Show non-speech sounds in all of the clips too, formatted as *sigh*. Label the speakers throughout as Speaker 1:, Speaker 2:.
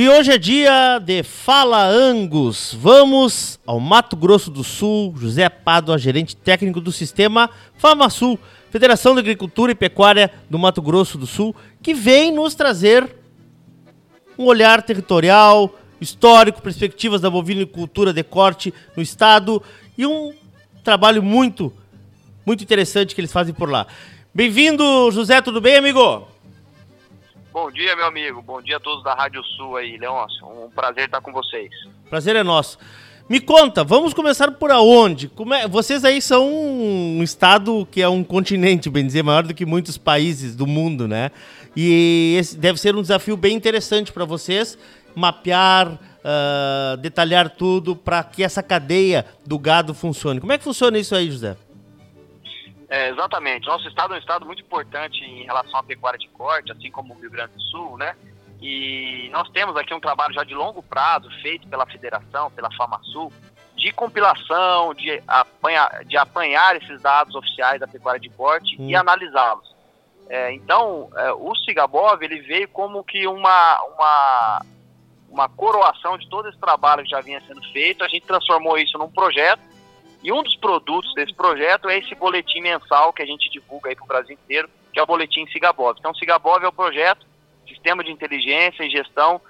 Speaker 1: E hoje é dia de Fala Angus. Vamos ao Mato Grosso do Sul. José Pádua, gerente técnico do sistema FamaSul, Federação de Agricultura e Pecuária do Mato Grosso do Sul, que vem nos trazer um olhar territorial, histórico, perspectivas da bovinicultura de corte no estado e um trabalho muito, muito interessante que eles fazem por lá. Bem-vindo, José, tudo bem, amigo?
Speaker 2: Bom dia, meu amigo. Bom dia a todos da Rádio Sul aí, Leôncio. Um prazer estar com vocês.
Speaker 1: Prazer é nosso. Me conta, vamos começar por aonde? É, vocês aí são um estado que é um continente, bem dizer, maior do que muitos países do mundo, né? E esse deve ser um desafio bem interessante para vocês mapear, uh, detalhar tudo para que essa cadeia do gado funcione. Como é que funciona isso aí, José?
Speaker 2: É, exatamente. Nosso estado é um estado muito importante em relação à pecuária de corte, assim como o Rio Grande do Sul, né? E nós temos aqui um trabalho já de longo prazo feito pela federação, pela FamaSul, de compilação, de, apanha, de apanhar esses dados oficiais da pecuária de corte hum. e analisá-los. É, então, é, o Cigabov ele veio como que uma, uma, uma coroação de todo esse trabalho que já vinha sendo feito. A gente transformou isso num projeto e um dos produtos desse projeto é esse boletim mensal que a gente divulga aí para o Brasil inteiro, que é o boletim Cigabov. Então, Cigabov é o projeto Sistema de Inteligência e Gestão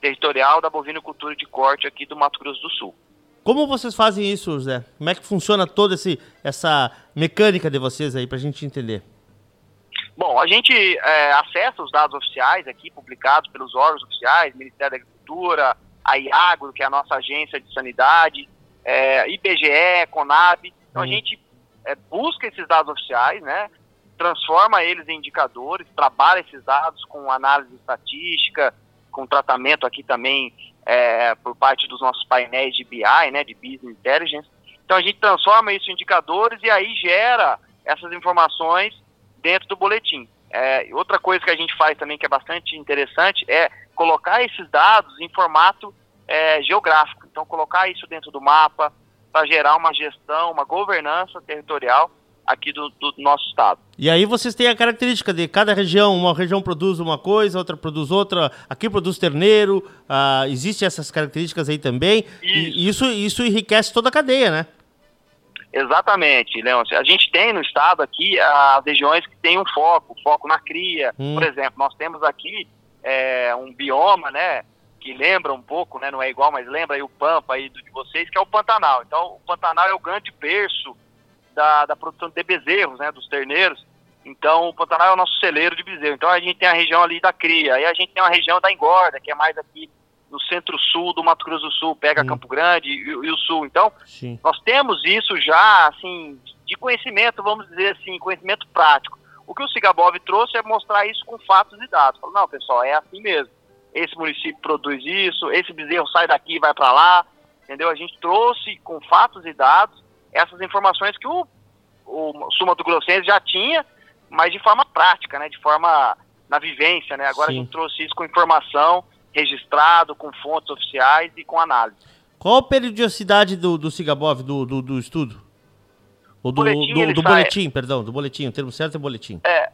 Speaker 2: Territorial da Bovinocultura de Corte aqui do Mato Grosso do Sul.
Speaker 1: Como vocês fazem isso, José? Como é que funciona toda esse, essa mecânica de vocês aí, para a gente entender?
Speaker 2: Bom, a gente é, acessa os dados oficiais aqui, publicados pelos órgãos oficiais, Ministério da Agricultura, a IAGRO, que é a nossa agência de sanidade, é, IBGE, Conab. Então uhum. a gente é, busca esses dados oficiais, né? Transforma eles em indicadores, trabalha esses dados com análise estatística, com tratamento aqui também é, por parte dos nossos painéis de BI, né? De Business Intelligence. Então a gente transforma isso em indicadores e aí gera essas informações dentro do boletim. É, outra coisa que a gente faz também que é bastante interessante é colocar esses dados em formato é, geográfico. Então, colocar isso dentro do mapa para gerar uma gestão, uma governança territorial aqui do, do, nosso estado.
Speaker 1: E aí vocês têm a característica de cada região, uma região produz uma coisa, outra produz outra, aqui produz terneiro, ah, existem essas características aí também, isso. e isso, isso enriquece toda a cadeia, né?
Speaker 2: Exatamente, Leão. A gente tem no estado aqui as regiões que têm um foco, foco na cria. Hum. Por exemplo, nós temos aqui é, um bioma, né, que lembra um pouco, né, não é igual, mas lembra aí o Pampa aí de vocês, que é o Pantanal. Então, o Pantanal é o grande berço da, da produção de bezerros, né, dos terneiros. Então, o Pantanal é o nosso celeiro de bezerro. Então, a gente tem a região ali da cria, aí a gente tem uma região da engorda, que é mais aqui no centro-sul do Mato Grosso do Sul, pega. Campo Grande e, e, o sul. Então, Sim. nós temos isso já, assim, de conhecimento, vamos dizer assim, conhecimento prático. O que o Cigabov trouxe é mostrar isso com fatos e dados. Falou, não, pessoal, é assim mesmo esse município produz isso, esse bezerro sai daqui e vai para lá, entendeu? A gente trouxe com fatos e dados essas informações que o, o Suma do Grossense já tinha, mas de forma prática, né? De forma na vivência, né? Agora Sim. a gente trouxe isso com informação, registrado, com fontes oficiais e com análise.
Speaker 1: Qual a periodicidade do, do Cigabov, do, do, do estudo? Ou do, boletim, do, do boletim, perdão, do boletim, o termo certo é boletim.
Speaker 2: É,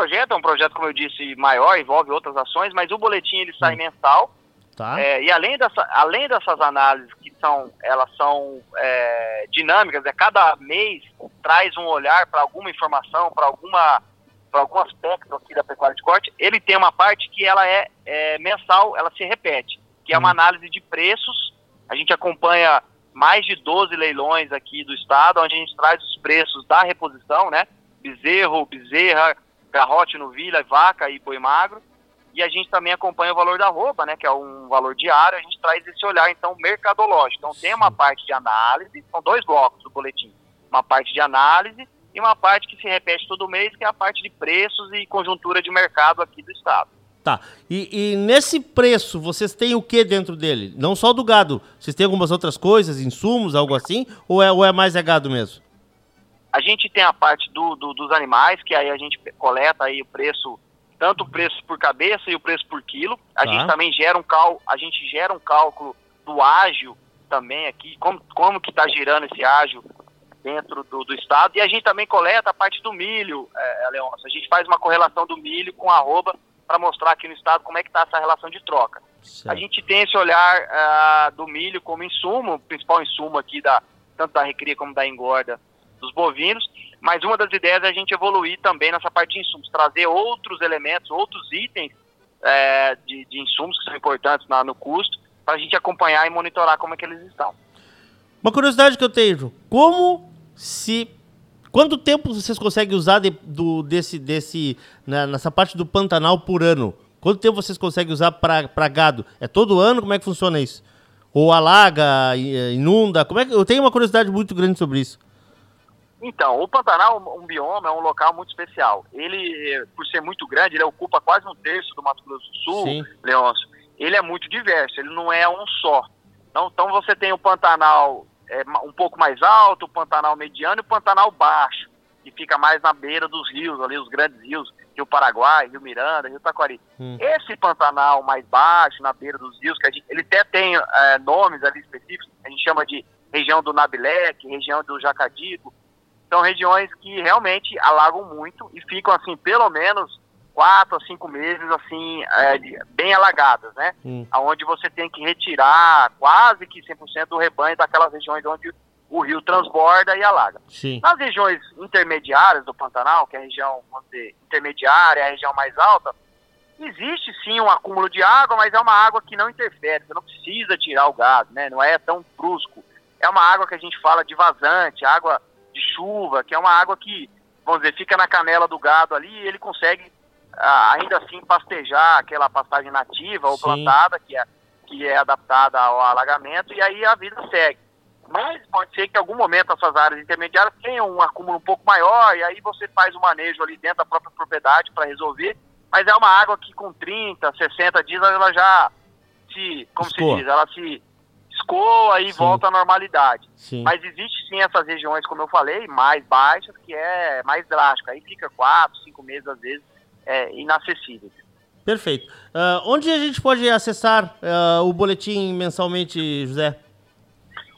Speaker 2: projeto é um projeto, como eu disse, maior, envolve outras ações, mas o boletim ele sai hum. mensal. Tá. É, e além, dessa, além dessas análises que são, elas são é, dinâmicas, é, cada mês traz um olhar para alguma informação, para alguma para algum aspecto aqui da pecuária de corte, ele tem uma parte que ela é, é mensal, ela se repete, que é uma hum. análise de preços. A gente acompanha mais de 12 leilões aqui do estado, onde a gente traz os preços da reposição, né? bezerro, bezerra, garrote, novilha, vaca e boi magro. E a gente também acompanha o valor da roupa, né, que é um valor diário, a gente traz esse olhar, então, mercadológico. Então, tem uma parte de análise, são dois blocos do boletim. Uma parte de análise e uma parte que se repete todo mês, que é a parte de preços e conjuntura de mercado aqui do estado.
Speaker 1: Tá. E, e, nesse preço, vocês têm o que dentro dele? Não só do gado. Vocês têm algumas outras coisas, insumos, algo assim? Ou é, ou é mais é gado mesmo?
Speaker 2: A gente tem a parte do, do, dos animais, que aí a gente coleta aí o preço, tanto o preço por cabeça e o preço por quilo. A tá. gente também gera um cal, a gente gera um cálculo do ágio também aqui, como, como que está girando esse ágio dentro do, do, estado. E a gente também coleta a parte do milho, é, Leôncio. A gente faz uma correlação do milho com arroba para mostrar aqui no estado como é que está essa relação de troca. Certo. A gente tem esse olhar uh, do milho como insumo, o principal insumo aqui da tanto da recria como da engorda dos bovinos, mas uma das ideias é a gente evoluir também nessa parte de insumos, trazer outros elementos, outros itens é, de, de, insumos que são importantes na, no custo, para a gente acompanhar e monitorar como é que eles estão.
Speaker 1: Uma curiosidade que eu tenho, como se Quanto tempo vocês conseguem usar de, do, desse, desse, né, nessa parte do Pantanal por ano? Quanto tempo vocês conseguem usar para gado? É todo ano? Como é que funciona isso? Ou alaga, inunda? Como é que, eu tenho uma curiosidade muito grande sobre isso.
Speaker 2: Então, o Pantanal, um bioma, é um local muito especial. Ele, por ser muito grande, ele ocupa quase um terço do Mato Grosso do Sul, Sim. Leôncio. Ele é muito diverso, ele não é um só. Então, então você tem o Pantanal é, um pouco mais alto, o Pantanal mediano e o Pantanal baixo, que fica mais na beira dos rios, ali os grandes rios, Rio Paraguai, Rio Miranda, Rio Taquari. Hum. Esse Pantanal mais baixo, na beira dos rios, que a gente, ele até tem é, nomes ali específicos, a gente chama de região do Nabilec, região do Jacadico, são regiões que realmente alagam muito e ficam assim, pelo menos quatro a cinco meses assim é, bem alagadas, né? Hum. Onde você tem que retirar quase que 100% do rebanho daquelas regiões onde o rio transborda e alaga. Sim. Nas regiões intermediárias do Pantanal, que é a região dizer, intermediária, é a região mais alta, existe sim um acúmulo de água, mas é uma água que não interfere, você não precisa tirar o gado, né? Não é tão brusco. É uma água que a gente fala de vazante, água chuva, que é uma água que, vamos dizer, fica na canela do gado ali e ele consegue ainda assim pastejar aquela pastagem nativa ou Sim. plantada, que é, que é adaptada ao alagamento, e aí a vida segue. Mas pode ser que em algum momento essas áreas intermediárias tenham um acúmulo um pouco maior, e aí você faz o manejo ali dentro da própria propriedade para resolver, mas é uma água que com 30, 60 dias ela já se, como Escoa. se diz, ela se escoa e sim. volta à normalidade. Sim. Mas existe sim essas regiões, como eu falei, mais baixas, que é mais drástico. Aí fica quatro, cinco meses às vezes é, inacessíveis.
Speaker 1: Perfeito. Uh, onde a gente pode acessar uh, o boletim mensalmente, José?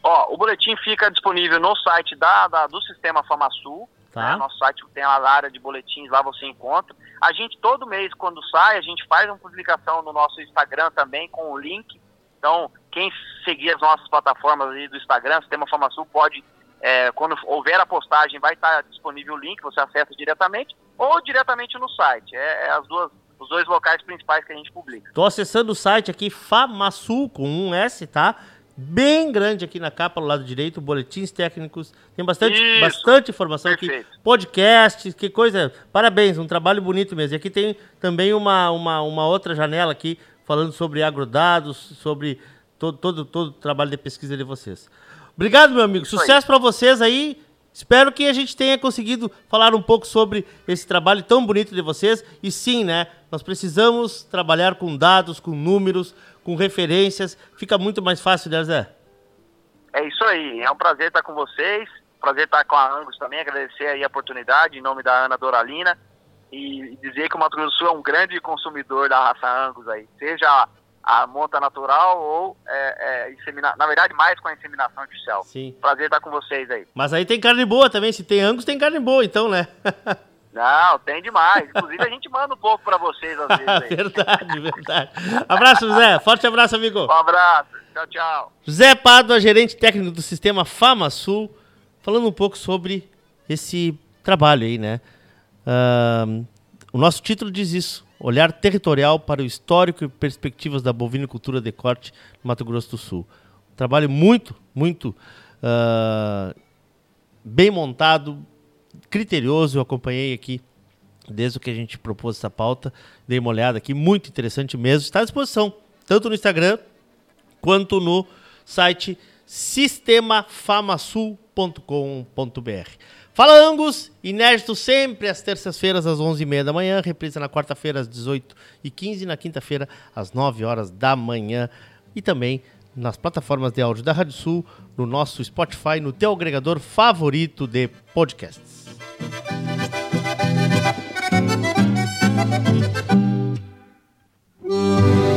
Speaker 2: Ó, o boletim fica disponível no site da, da do Sistema FamaSul. Tá. Né? Nosso site tem a área de boletins, lá você encontra. A gente, todo mês, quando sai, a gente faz uma publicação no nosso Instagram também com o link. Então, quem seguir as nossas plataformas ali do Instagram, Sistema FamaSul, pode é, quando houver a postagem, vai estar disponível o link, você acessa diretamente, ou diretamente no site. É, é as duas, os dois locais principais que a gente publica.
Speaker 1: Estou acessando o site aqui, Famasul, com um S, tá? Bem grande aqui na capa, do lado direito, boletins técnicos. Tem bastante, bastante informação Perfeito. aqui. Podcast, que coisa. Parabéns, um trabalho bonito mesmo. E aqui tem também uma, uma, uma outra janela aqui, falando sobre agrodados, sobre todo, todo, todo o trabalho de pesquisa de vocês. Obrigado, meu amigo. Sucesso para vocês aí. Espero que a gente tenha conseguido falar um pouco sobre esse trabalho tão bonito de vocês. E sim, né? Nós precisamos trabalhar com dados, com números, com referências. Fica muito mais fácil, né, Zé?
Speaker 2: É isso aí. É um prazer estar com vocês. Prazer estar com a Angus também. Agradecer aí a oportunidade em nome da Ana Doralina. E dizer que o Mato Grosso do Sul é um grande consumidor da raça Angus aí. Seja a monta natural ou é, é, na verdade mais com a inseminação artificial. Sim. Prazer estar com vocês aí.
Speaker 1: Mas aí tem carne boa também, se tem angus tem carne boa então, né? *laughs*
Speaker 2: Não, tem demais. Inclusive a gente manda um pouco para vocês às vezes. Aí. *laughs*
Speaker 1: verdade, verdade. Abraço, José. Forte abraço, amigo.
Speaker 2: Um abraço. Tchau, tchau.
Speaker 1: José Pádua, gerente técnico do sistema FamaSul, falando um pouco sobre esse trabalho aí, né? Uh, o nosso título diz isso olhar territorial para o histórico e perspectivas da bovinicultura de corte no Mato Grosso do Sul. Um trabalho muito, muito uh, bem montado, criterioso. Eu acompanhei aqui desde que a gente propôs essa pauta. Dei uma olhada aqui, muito interessante mesmo. Está à disposição, tanto no Instagram quanto no site sistemafamasul.com.br. Fala Angus, inédito sempre às terças-feiras às 11h30 da manhã, reprisa na quarta-feira às 18h15 e na quinta-feira às 9 horas da manhã e também nas plataformas de áudio da Rádio Sul, no nosso Spotify, no teu agregador favorito de podcasts. Música